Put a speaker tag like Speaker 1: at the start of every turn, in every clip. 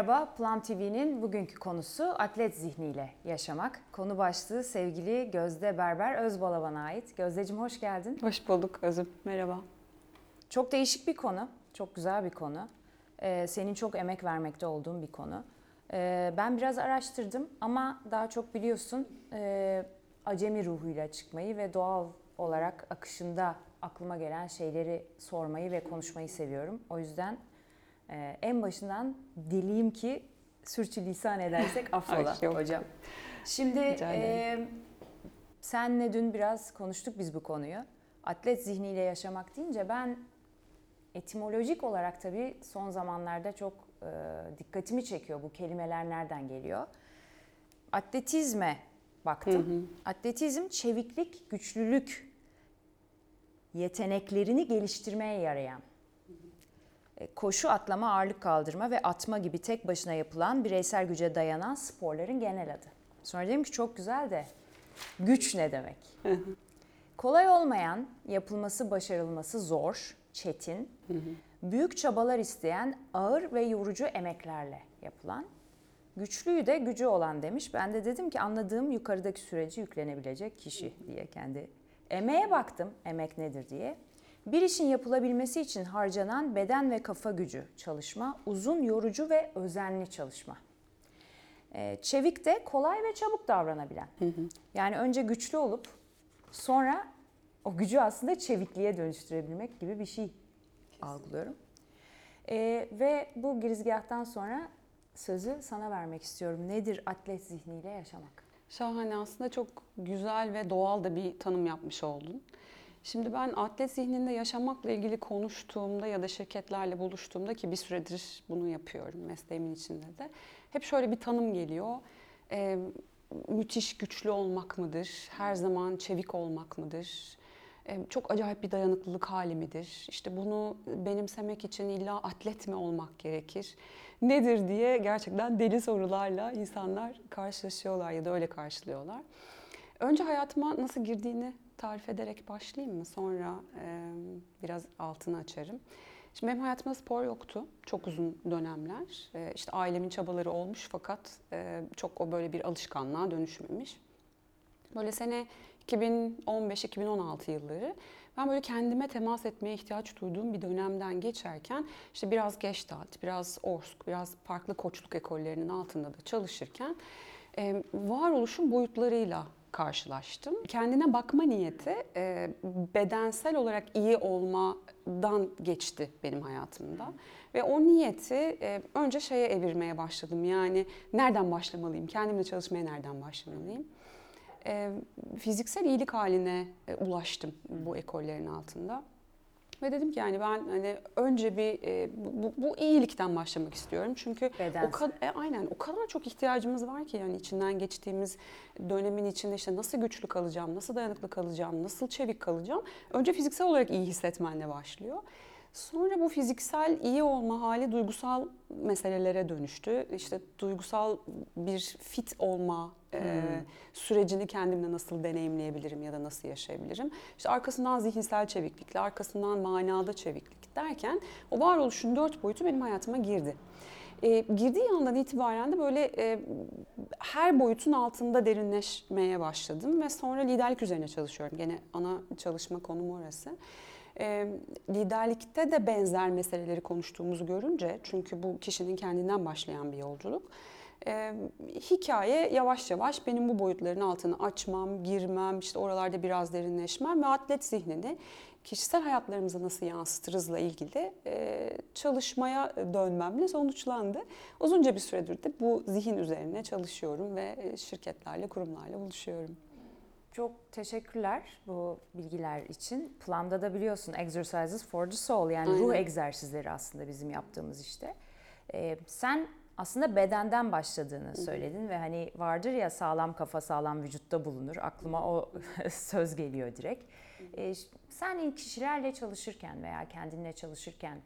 Speaker 1: Merhaba, Plum TV'nin bugünkü konusu atlet zihniyle yaşamak. Konu başlığı sevgili Gözde Berber Özbalaban'a ait. Gözdeciğim hoş geldin.
Speaker 2: Hoş bulduk Özüm, merhaba.
Speaker 1: Çok değişik bir konu, çok güzel bir konu. Ee, senin çok emek vermekte olduğun bir konu. Ee, ben biraz araştırdım ama daha çok biliyorsun e, acemi ruhuyla çıkmayı ve doğal olarak akışında aklıma gelen şeyleri sormayı ve konuşmayı seviyorum. O yüzden ee, en başından dileyim ki sürçülisan edersek affola
Speaker 2: Ay,
Speaker 1: hocam. Şimdi e, senle dün biraz konuştuk biz bu konuyu. Atlet zihniyle yaşamak deyince ben etimolojik olarak tabii son zamanlarda çok e, dikkatimi çekiyor bu kelimeler nereden geliyor. Atletizme baktım. Hı hı. Atletizm çeviklik, güçlülük yeteneklerini geliştirmeye yarayan koşu, atlama, ağırlık kaldırma ve atma gibi tek başına yapılan bireysel güce dayanan sporların genel adı. Sonra dedim ki çok güzel de güç ne demek? Kolay olmayan, yapılması başarılması zor, çetin, büyük çabalar isteyen ağır ve yorucu emeklerle yapılan, güçlüyü de gücü olan demiş. Ben de dedim ki anladığım yukarıdaki süreci yüklenebilecek kişi diye kendi emeğe baktım, emek nedir diye. Bir işin yapılabilmesi için harcanan beden ve kafa gücü çalışma, uzun, yorucu ve özenli çalışma. Ee, çevik de kolay ve çabuk davranabilen. Hı hı. Yani önce güçlü olup sonra o gücü aslında çevikliğe dönüştürebilmek gibi bir şey Kesinlikle. algılıyorum. Ee, ve bu girizgahtan sonra sözü sana vermek istiyorum. Nedir atlet zihniyle yaşamak?
Speaker 2: Şahane aslında çok güzel ve doğal da bir tanım yapmış oldun. Şimdi ben atlet zihninde yaşamakla ilgili konuştuğumda ya da şirketlerle buluştuğumda ki bir süredir bunu yapıyorum mesleğimin içinde de. Hep şöyle bir tanım geliyor. Ee, müthiş güçlü olmak mıdır? Her zaman çevik olmak mıdır? Ee, çok acayip bir dayanıklılık hali midir? İşte bunu benimsemek için illa atlet mi olmak gerekir? Nedir diye gerçekten deli sorularla insanlar karşılaşıyorlar ya da öyle karşılıyorlar. Önce hayatıma nasıl girdiğini tarif ederek başlayayım mı? Sonra e, biraz altını açarım. Şimdi benim hayatımda spor yoktu. Çok uzun dönemler. E, işte ailemin çabaları olmuş fakat e, çok o böyle bir alışkanlığa dönüşmemiş. Böyle sene 2015-2016 yılları ben böyle kendime temas etmeye ihtiyaç duyduğum bir dönemden geçerken işte biraz Gestalt, biraz Orsk, biraz farklı koçluk ekollerinin altında da çalışırken varoluşun boyutlarıyla karşılaştım. Kendine bakma niyeti e, bedensel olarak iyi olmadan geçti benim hayatımda. Ve o niyeti e, önce şeye evirmeye başladım. Yani nereden başlamalıyım? Kendimle çalışmaya nereden başlamalıyım? E, fiziksel iyilik haline e, ulaştım bu ekollerin altında. Ve dedim ki yani ben hani önce bir e, bu, bu iyilikten başlamak istiyorum. Çünkü
Speaker 1: Bedensel.
Speaker 2: o kadar e, aynen o kadar çok ihtiyacımız var ki yani içinden geçtiğimiz dönemin içinde işte nasıl güçlü kalacağım, nasıl dayanıklı kalacağım, nasıl çevik kalacağım. Önce fiziksel olarak iyi hissetmenle başlıyor. Sonra bu fiziksel iyi olma hali duygusal meselelere dönüştü. İşte duygusal bir fit olma e, hmm. e, sürecini kendimle nasıl deneyimleyebilirim ya da nasıl yaşayabilirim. İşte arkasından zihinsel çeviklikle, arkasından manada çeviklik derken o varoluşun dört boyutu benim hayatıma girdi. E, girdiği andan itibaren de böyle e, her boyutun altında derinleşmeye başladım ve sonra liderlik üzerine çalışıyorum. Gene ana çalışma konum orası e, liderlikte de benzer meseleleri konuştuğumuzu görünce çünkü bu kişinin kendinden başlayan bir yolculuk. E, hikaye yavaş yavaş benim bu boyutların altını açmam, girmem, işte oralarda biraz derinleşmem ve atlet zihnini kişisel hayatlarımıza nasıl yansıtırızla ilgili e, çalışmaya dönmemle sonuçlandı. Uzunca bir süredir de bu zihin üzerine çalışıyorum ve şirketlerle, kurumlarla buluşuyorum.
Speaker 1: Çok teşekkürler bu bilgiler için. Planda da biliyorsun Exercises for the Soul yani Aynen. ruh egzersizleri aslında bizim yaptığımız işte. Ee, sen aslında bedenden başladığını söyledin ve hani vardır ya sağlam kafa sağlam vücutta bulunur. Aklıma o söz geliyor direkt. Ee, sen ilk kişilerle çalışırken veya kendinle çalışırken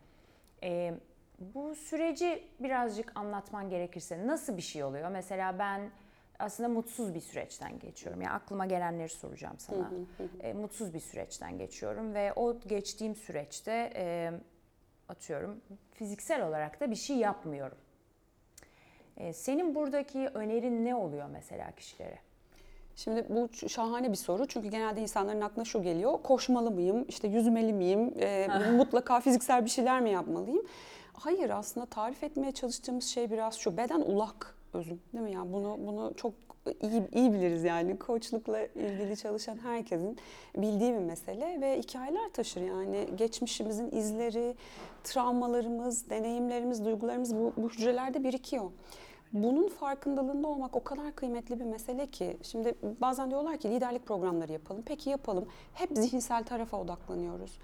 Speaker 1: e, bu süreci birazcık anlatman gerekirse nasıl bir şey oluyor? Mesela ben aslında mutsuz bir süreçten geçiyorum. Yani aklıma gelenleri soracağım sana. e, mutsuz bir süreçten geçiyorum ve o geçtiğim süreçte e, atıyorum fiziksel olarak da bir şey yapmıyorum. E, senin buradaki önerin ne oluyor mesela kişilere?
Speaker 2: Şimdi bu şahane bir soru çünkü genelde insanların aklına şu geliyor. Koşmalı mıyım, işte yüzmeli miyim, e, mutlaka fiziksel bir şeyler mi yapmalıyım? Hayır aslında tarif etmeye çalıştığımız şey biraz şu. Beden ulak özüm değil mi? Yani bunu bunu çok iyi, iyi biliriz yani. Koçlukla ilgili çalışan herkesin bildiği bir mesele ve hikayeler taşır yani. Geçmişimizin izleri, travmalarımız, deneyimlerimiz, duygularımız bu, bu hücrelerde birikiyor. Bunun farkındalığında olmak o kadar kıymetli bir mesele ki. Şimdi bazen diyorlar ki liderlik programları yapalım. Peki yapalım. Hep zihinsel tarafa odaklanıyoruz.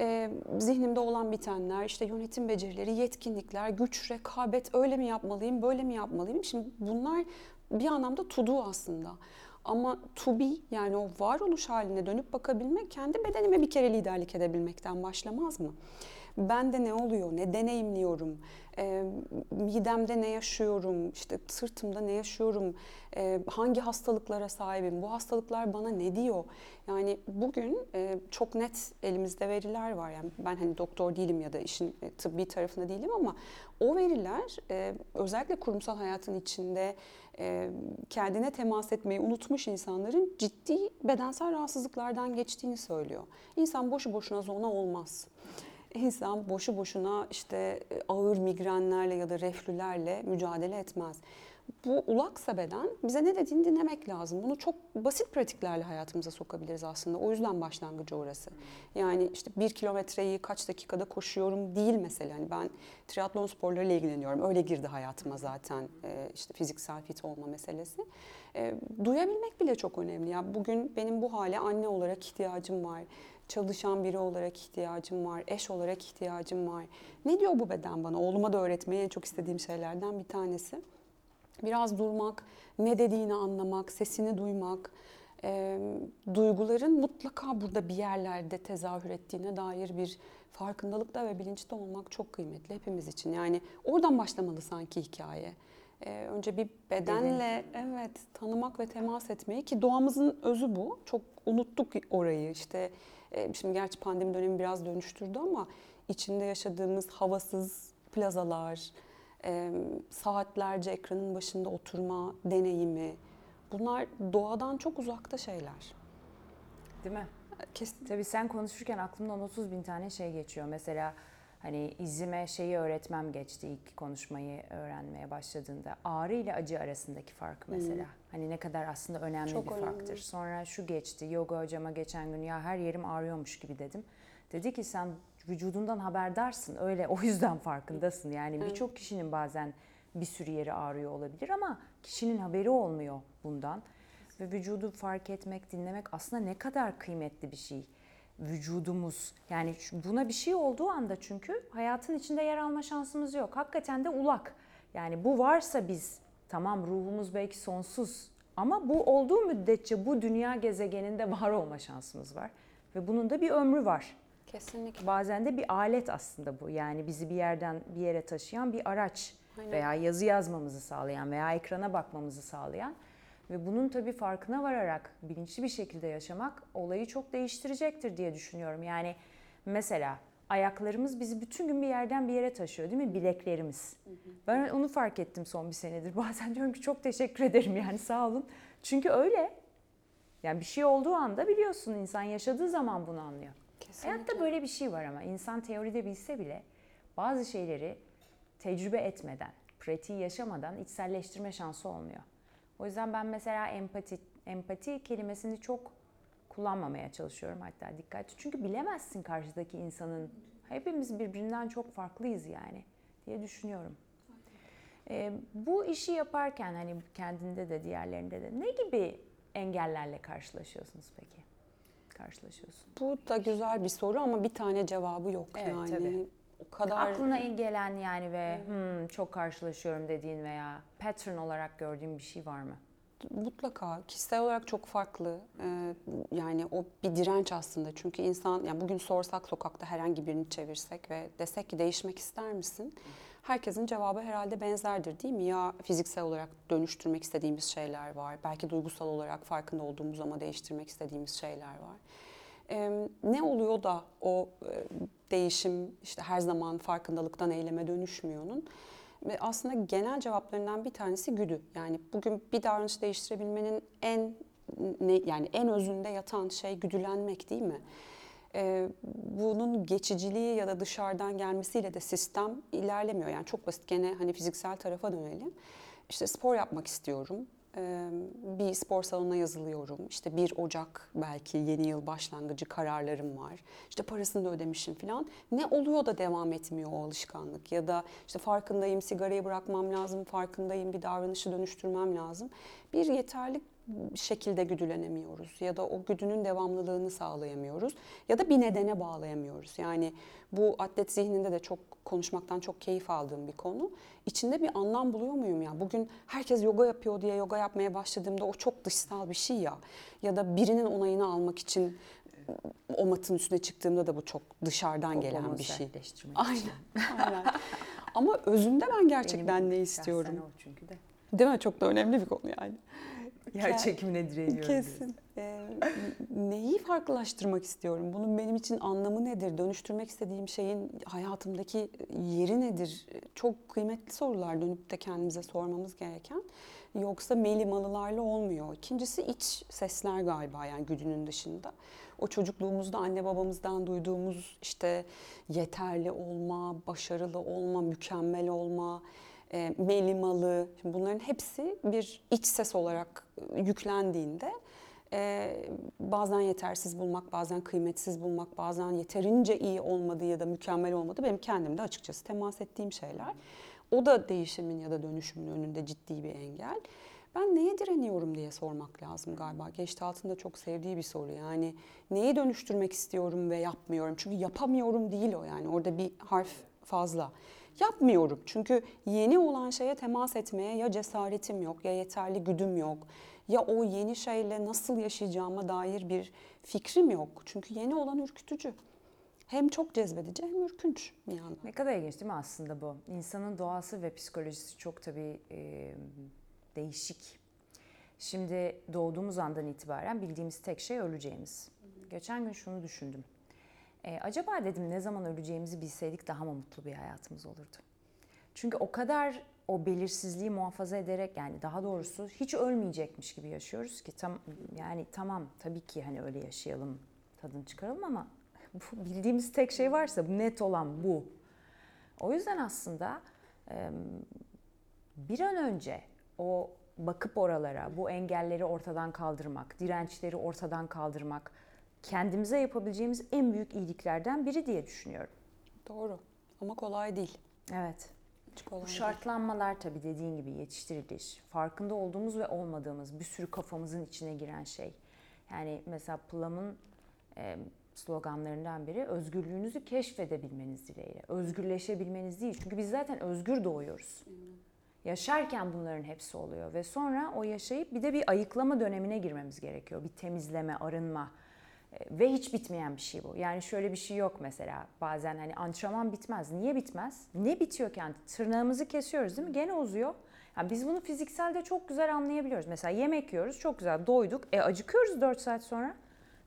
Speaker 2: Ee, zihnimde olan bitenler, işte yönetim becerileri, yetkinlikler, güç, rekabet öyle mi yapmalıyım, böyle mi yapmalıyım? Şimdi bunlar bir anlamda to do aslında. Ama to be yani o varoluş haline dönüp bakabilmek kendi bedenime bir kere liderlik edebilmekten başlamaz mı? Bende ne oluyor, ne deneyimliyorum, e, midemde ne yaşıyorum, işte sırtımda ne yaşıyorum, e, hangi hastalıklara sahibim, bu hastalıklar bana ne diyor? Yani bugün e, çok net elimizde veriler var. Yani ben hani doktor değilim ya da işin e, tıbbi tarafında değilim ama o veriler e, özellikle kurumsal hayatın içinde e, kendine temas etmeyi unutmuş insanların ciddi bedensel rahatsızlıklardan geçtiğini söylüyor. İnsan boşu boşuna zona olmaz insan boşu boşuna işte e, ağır migrenlerle ya da reflülerle mücadele etmez. Bu ulaksa beden bize ne dediğini dinlemek lazım. Bunu çok basit pratiklerle hayatımıza sokabiliriz aslında. O yüzden başlangıcı orası. Yani işte bir kilometreyi kaç dakikada koşuyorum değil mesela. Yani ben triatlon sporlarıyla ilgileniyorum. Öyle girdi hayatıma zaten e, işte fiziksel fit olma meselesi. E, duyabilmek bile çok önemli. Ya bugün benim bu hale anne olarak ihtiyacım var çalışan biri olarak ihtiyacım var, eş olarak ihtiyacım var. Ne diyor bu beden bana? Oğluma da öğretmeyi en çok istediğim şeylerden bir tanesi. Biraz durmak, ne dediğini anlamak, sesini duymak, e, duyguların mutlaka burada bir yerlerde tezahür ettiğine dair bir farkındalıkta ve bilinçte olmak çok kıymetli hepimiz için. Yani oradan başlamalı sanki hikaye. Ee, önce bir bedenle evet tanımak ve temas etmeyi ki doğamızın özü bu. Çok unuttuk orayı. İşte e, şimdi gerçi pandemi dönemi biraz dönüştürdü ama içinde yaşadığımız havasız plazalar, e, saatlerce ekranın başında oturma deneyimi bunlar doğadan çok uzakta şeyler.
Speaker 1: Değil mi? Kesin. Tabii sen konuşurken aklımdan 30 bin tane şey geçiyor. Mesela hani izime şeyi öğretmem geçti ilk konuşmayı öğrenmeye başladığında. Ağrı ile acı arasındaki fark mesela. Hmm. Hani ne kadar aslında önemli Çok bir önemli. farktır. Sonra şu geçti. Yoga hocama geçen gün ya her yerim ağrıyormuş gibi dedim. Dedi ki sen vücudundan haberdarsın. Öyle o yüzden farkındasın. Yani birçok kişinin bazen bir sürü yeri ağrıyor olabilir ama kişinin haberi olmuyor bundan. Ve vücudu fark etmek, dinlemek aslında ne kadar kıymetli bir şey vücudumuz. Yani buna bir şey olduğu anda çünkü hayatın içinde yer alma şansımız yok. Hakikaten de ulak. Yani bu varsa biz tamam ruhumuz belki sonsuz ama bu olduğu müddetçe bu dünya gezegeninde var olma şansımız var. Ve bunun da bir ömrü var.
Speaker 2: Kesinlikle.
Speaker 1: Bazen de bir alet aslında bu. Yani bizi bir yerden bir yere taşıyan bir araç Aynen. veya yazı yazmamızı sağlayan veya ekrana bakmamızı sağlayan ve bunun tabii farkına vararak bilinçli bir şekilde yaşamak olayı çok değiştirecektir diye düşünüyorum. Yani mesela ayaklarımız bizi bütün gün bir yerden bir yere taşıyor değil mi? Bileklerimiz. Ben onu fark ettim son bir senedir. Bazen diyorum ki çok teşekkür ederim yani sağ olun. Çünkü öyle. Yani bir şey olduğu anda biliyorsun insan yaşadığı zaman bunu anlıyor. Kesinlikle. Hayatta böyle bir şey var ama insan teoride bilse bile bazı şeyleri tecrübe etmeden, pratiği yaşamadan içselleştirme şansı olmuyor. O yüzden ben mesela empati empati kelimesini çok kullanmamaya çalışıyorum hatta dikkatli. Çünkü bilemezsin karşıdaki insanın hepimiz birbirinden çok farklıyız yani diye düşünüyorum. Ee, bu işi yaparken hani kendinde de diğerlerinde de ne gibi engellerle karşılaşıyorsunuz peki? Karşılaşıyorsun.
Speaker 2: Bu da güzel bir soru ama bir tane cevabı yok evet, yani. Tabii
Speaker 1: o kadar... Aklına gelen yani ve hmm, çok karşılaşıyorum dediğin veya pattern olarak gördüğün bir şey var mı?
Speaker 2: Mutlaka kişisel olarak çok farklı. Ee, yani o bir direnç aslında. Çünkü insan yani bugün sorsak sokakta herhangi birini çevirsek ve desek ki değişmek ister misin? Herkesin cevabı herhalde benzerdir değil mi? Ya fiziksel olarak dönüştürmek istediğimiz şeyler var. Belki duygusal olarak farkında olduğumuz ama değiştirmek istediğimiz şeyler var. Ee, ne oluyor da o e, değişim işte her zaman farkındalıktan eyleme dönüşmüyor onun? Ve aslında genel cevaplarından bir tanesi güdü. Yani bugün bir davranış değiştirebilmenin en ne, yani en özünde yatan şey güdülenmek değil mi? Ee, bunun geçiciliği ya da dışarıdan gelmesiyle de sistem ilerlemiyor. Yani çok basit gene hani fiziksel tarafa dönelim. İşte spor yapmak istiyorum bir spor salonuna yazılıyorum. İşte 1 Ocak belki yeni yıl başlangıcı kararlarım var. İşte parasını da ödemişim falan. Ne oluyor da devam etmiyor o alışkanlık? Ya da işte farkındayım sigarayı bırakmam lazım, farkındayım bir davranışı dönüştürmem lazım. Bir yeterli şekilde güdülenemiyoruz ya da o güdünün devamlılığını sağlayamıyoruz ya da bir nedene bağlayamıyoruz. Yani bu atlet zihninde de çok konuşmaktan çok keyif aldığım bir konu. İçinde bir anlam buluyor muyum ya? Bugün herkes yoga yapıyor diye yoga yapmaya başladığımda o çok dışsal bir şey ya. Ya da birinin onayını almak için o matın üstüne çıktığımda da bu çok dışarıdan o gelen bir şey. Aynen. Aynen. Ama özünde ben gerçekten Benim ne istiyorum? O çünkü de. Değil mi? Çok da önemli bir konu yani.
Speaker 1: Yer çekimine direniyorum.
Speaker 2: Kesin. Ee, neyi farklılaştırmak istiyorum? Bunun benim için anlamı nedir? Dönüştürmek istediğim şeyin hayatımdaki yeri nedir? Çok kıymetli sorular dönüp de kendimize sormamız gereken. Yoksa melimalılarla olmuyor. İkincisi iç sesler galiba yani güdünün dışında. O çocukluğumuzda anne babamızdan duyduğumuz işte yeterli olma, başarılı olma, mükemmel olma, e, melimalı, bunların hepsi bir iç ses olarak yüklendiğinde e, bazen yetersiz bulmak, bazen kıymetsiz bulmak, bazen yeterince iyi olmadığı ya da mükemmel olmadığı benim kendimde açıkçası temas ettiğim şeyler. O da değişimin ya da dönüşümün önünde ciddi bir engel. Ben neye direniyorum diye sormak lazım galiba. Geçti altında çok sevdiği bir soru. Yani neyi dönüştürmek istiyorum ve yapmıyorum. Çünkü yapamıyorum değil o yani. Orada bir harf fazla. Yapmıyorum çünkü yeni olan şeye temas etmeye ya cesaretim yok ya yeterli güdüm yok ya o yeni şeyle nasıl yaşayacağıma dair bir fikrim yok. Çünkü yeni olan ürkütücü. Hem çok cezbedici hem ürkünç bir yandan.
Speaker 1: Ne kadar ilginç değil mi aslında bu? İnsanın doğası ve psikolojisi çok tabii e, değişik. Şimdi doğduğumuz andan itibaren bildiğimiz tek şey öleceğimiz. Geçen gün şunu düşündüm. E, acaba dedim ne zaman öleceğimizi bilseydik daha mı mutlu bir hayatımız olurdu? Çünkü o kadar o belirsizliği muhafaza ederek yani daha doğrusu hiç ölmeyecekmiş gibi yaşıyoruz ki tam yani tamam tabii ki hani öyle yaşayalım tadını çıkaralım ama bu bildiğimiz tek şey varsa net olan bu. O yüzden aslında bir an önce o bakıp oralara bu engelleri ortadan kaldırmak, dirençleri ortadan kaldırmak kendimize yapabileceğimiz en büyük iyiliklerden biri diye düşünüyorum.
Speaker 2: Doğru ama kolay değil.
Speaker 1: Evet. Hiç kolay Bu şartlanmalar değil. tabii dediğin gibi yetiştiriliş, farkında olduğumuz ve olmadığımız bir sürü kafamızın içine giren şey. Yani mesela Plum'un e, sloganlarından biri özgürlüğünüzü keşfedebilmeniz dileğiyle. Özgürleşebilmeniz değil. Çünkü biz zaten özgür doğuyoruz. Yaşarken bunların hepsi oluyor ve sonra o yaşayıp bir de bir ayıklama dönemine girmemiz gerekiyor. Bir temizleme, arınma. Ve hiç bitmeyen bir şey bu. Yani şöyle bir şey yok mesela. Bazen hani antrenman bitmez. Niye bitmez? Ne bitiyor kendi? Tırnağımızı kesiyoruz değil mi? Gene uzuyor. Yani biz bunu fizikselde çok güzel anlayabiliyoruz. Mesela yemek yiyoruz, çok güzel doyduk. E acıkıyoruz 4 saat sonra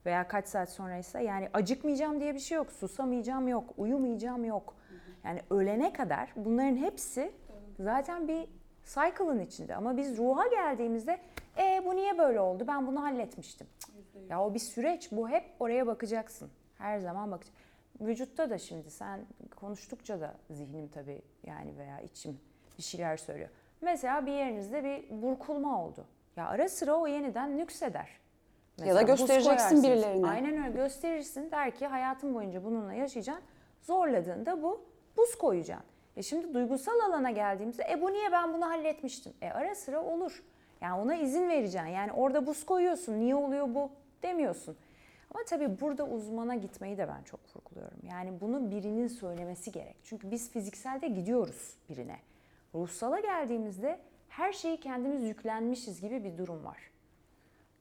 Speaker 1: veya kaç saat sonraysa. Yani acıkmayacağım diye bir şey yok. Susamayacağım yok. Uyumayacağım yok. Yani ölene kadar bunların hepsi zaten bir cycle'ın içinde. Ama biz ruha geldiğimizde e bu niye böyle oldu? Ben bunu halletmiştim. Ya o bir süreç. Bu hep oraya bakacaksın. Her zaman bak. Vücutta da şimdi sen konuştukça da zihnim tabii yani veya içim bir şeyler söylüyor. Mesela bir yerinizde bir burkulma oldu. Ya ara sıra o yeniden nükseder.
Speaker 2: Mesela ya da göstereceksin birilerine.
Speaker 1: Aynen öyle gösterirsin. Der ki hayatım boyunca bununla yaşayacaksın. Zorladığında bu buz koyacaksın. E şimdi duygusal alana geldiğimizde e bu niye ben bunu halletmiştim? E ara sıra olur. Yani ona izin vereceksin. Yani orada buz koyuyorsun. Niye oluyor bu? demiyorsun. Ama tabii burada uzmana gitmeyi de ben çok vurguluyorum. Yani bunu birinin söylemesi gerek. Çünkü biz fizikselde gidiyoruz birine. Ruhsala geldiğimizde her şeyi kendimiz yüklenmişiz gibi bir durum var.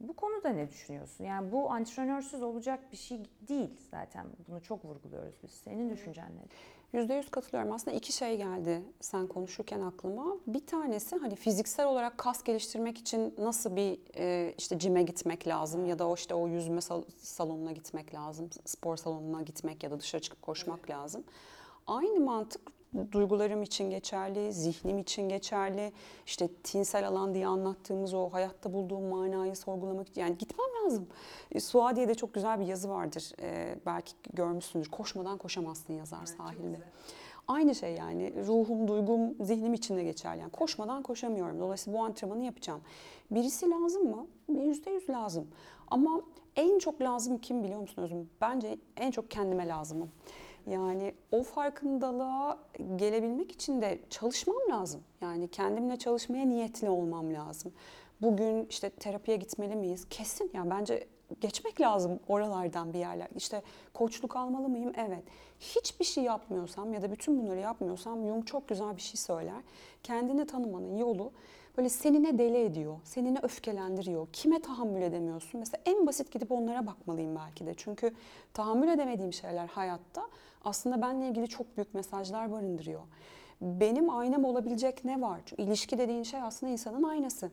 Speaker 1: Bu konuda ne düşünüyorsun? Yani bu antrenörsüz olacak bir şey değil zaten. Bunu çok vurguluyoruz biz. Senin düşüncen nedir?
Speaker 2: Yüzde yüz katılıyorum. Aslında iki şey geldi sen konuşurken aklıma. Bir tanesi hani fiziksel olarak kas geliştirmek için nasıl bir e, işte cime gitmek lazım ya da o işte o yüzme salonuna gitmek lazım, spor salonuna gitmek ya da dışarı çıkıp koşmak evet. lazım. Aynı mantık duygularım için geçerli, zihnim için geçerli. İşte tinsel alan diye anlattığımız o hayatta bulduğum manayı sorgulamak için yani gitmem lazım. E, Suadiye'de çok güzel bir yazı vardır. E, belki görmüşsündür. Koşmadan koşamazsın yazar
Speaker 1: Evet,
Speaker 2: sahilde. Aynı şey yani ruhum, duygum, zihnim içinde geçerli. Yani koşmadan koşamıyorum. Dolayısıyla bu antrenmanı yapacağım. Birisi lazım mı? Yüzde yüz lazım. Ama en çok lazım kim biliyor musun Özüm? Bence en çok kendime lazımım. Yani o farkındalığa gelebilmek için de çalışmam lazım. Yani kendimle çalışmaya niyetli olmam lazım. Bugün işte terapiye gitmeli miyiz? Kesin. Yani bence geçmek lazım oralardan bir yerler. İşte koçluk almalı mıyım? Evet. Hiçbir şey yapmıyorsam ya da bütün bunları yapmıyorsam Jung çok güzel bir şey söyler. Kendini tanımanın yolu böyle seni ne deli ediyor, seni ne öfkelendiriyor, kime tahammül edemiyorsun? Mesela en basit gidip onlara bakmalıyım belki de. Çünkü tahammül edemediğim şeyler hayatta aslında benle ilgili çok büyük mesajlar barındırıyor. Benim aynam olabilecek ne var? Çünkü ilişki dediğin şey aslında insanın aynası.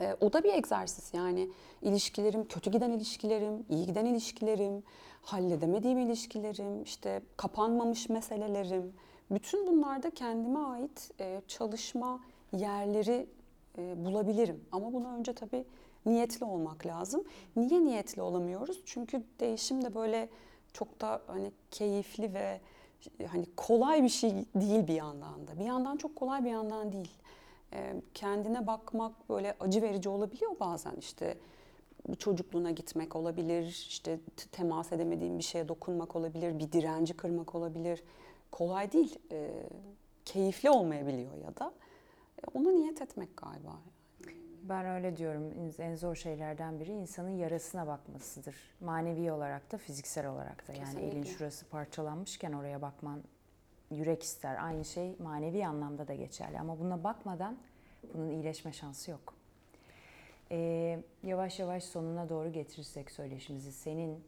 Speaker 2: E, o da bir egzersiz yani ilişkilerim, kötü giden ilişkilerim, iyi giden ilişkilerim, halledemediğim ilişkilerim, işte kapanmamış meselelerim. Bütün bunlarda kendime ait e, çalışma yerleri e, bulabilirim. Ama buna önce tabii niyetli olmak lazım. Niye niyetli olamıyoruz? Çünkü değişim de böyle çok da hani keyifli ve hani kolay bir şey değil bir yandan da. Bir yandan çok kolay bir yandan değil kendine bakmak böyle acı verici olabiliyor bazen işte çocukluğuna gitmek olabilir, işte temas edemediğin bir şeye dokunmak olabilir, bir direnci kırmak olabilir. Kolay değil, e, keyifli olmayabiliyor ya da e, ona niyet etmek galiba.
Speaker 1: Ben öyle diyorum. En zor şeylerden biri insanın yarasına bakmasıdır. Manevi olarak da fiziksel olarak da. Yani Kesinlikle. elin şurası parçalanmışken oraya bakman yürek ister. Aynı şey manevi anlamda da geçerli. Ama buna bakmadan bunun iyileşme şansı yok. Ee, yavaş yavaş sonuna doğru getirirsek söyleşimizi senin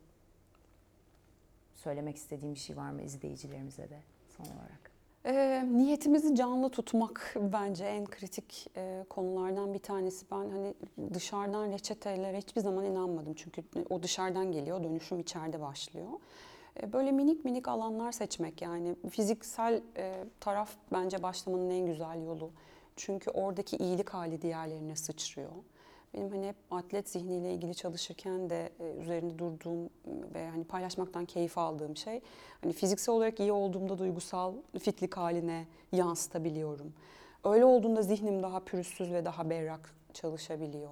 Speaker 1: söylemek istediğin bir şey var mı izleyicilerimize de son olarak?
Speaker 2: E, niyetimizi canlı tutmak bence en kritik e, konulardan bir tanesi. Ben hani dışarıdan reçetelere hiçbir zaman inanmadım. Çünkü o dışarıdan geliyor, dönüşüm içeride başlıyor. E, böyle minik minik alanlar seçmek yani fiziksel e, taraf bence başlamanın en güzel yolu. Çünkü oradaki iyilik hali diğerlerine sıçrıyor. Benim hani hep atlet zihniyle ilgili çalışırken de e, üzerinde durduğum ve hani paylaşmaktan keyif aldığım şey hani fiziksel olarak iyi olduğumda duygusal fitlik haline yansıtabiliyorum. Öyle olduğunda zihnim daha pürüzsüz ve daha berrak çalışabiliyor.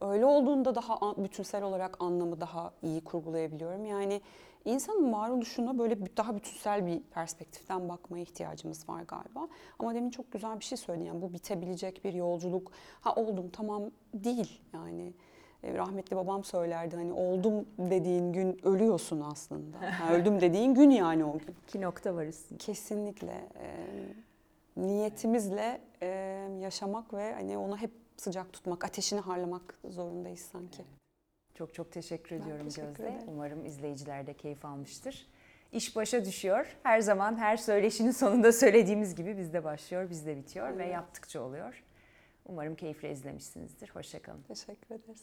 Speaker 2: Öyle olduğunda daha bütünsel olarak anlamı daha iyi kurgulayabiliyorum. Yani insanın varoluşuna böyle daha bütünsel bir perspektiften bakmaya ihtiyacımız var galiba. Ama demin çok güzel bir şey söyledin. Yani bu bitebilecek bir yolculuk. Ha oldum tamam değil yani. E, rahmetli babam söylerdi hani oldum dediğin gün ölüyorsun aslında. Ha, öldüm dediğin gün yani o gün.
Speaker 1: İki nokta var üstünde.
Speaker 2: Kesinlikle. E, niyetimizle e, yaşamak ve hani onu hep sıcak tutmak, ateşini harlamak zorundayız sanki. Evet.
Speaker 1: Çok çok teşekkür ediyorum teşekkür Gözde. Ederim. Umarım izleyiciler de keyif almıştır. İş başa düşüyor. Her zaman her söyleşinin sonunda söylediğimiz gibi bizde başlıyor, bizde bitiyor evet. ve yaptıkça oluyor. Umarım keyifle izlemişsinizdir. Hoşçakalın.
Speaker 2: Teşekkür ederiz.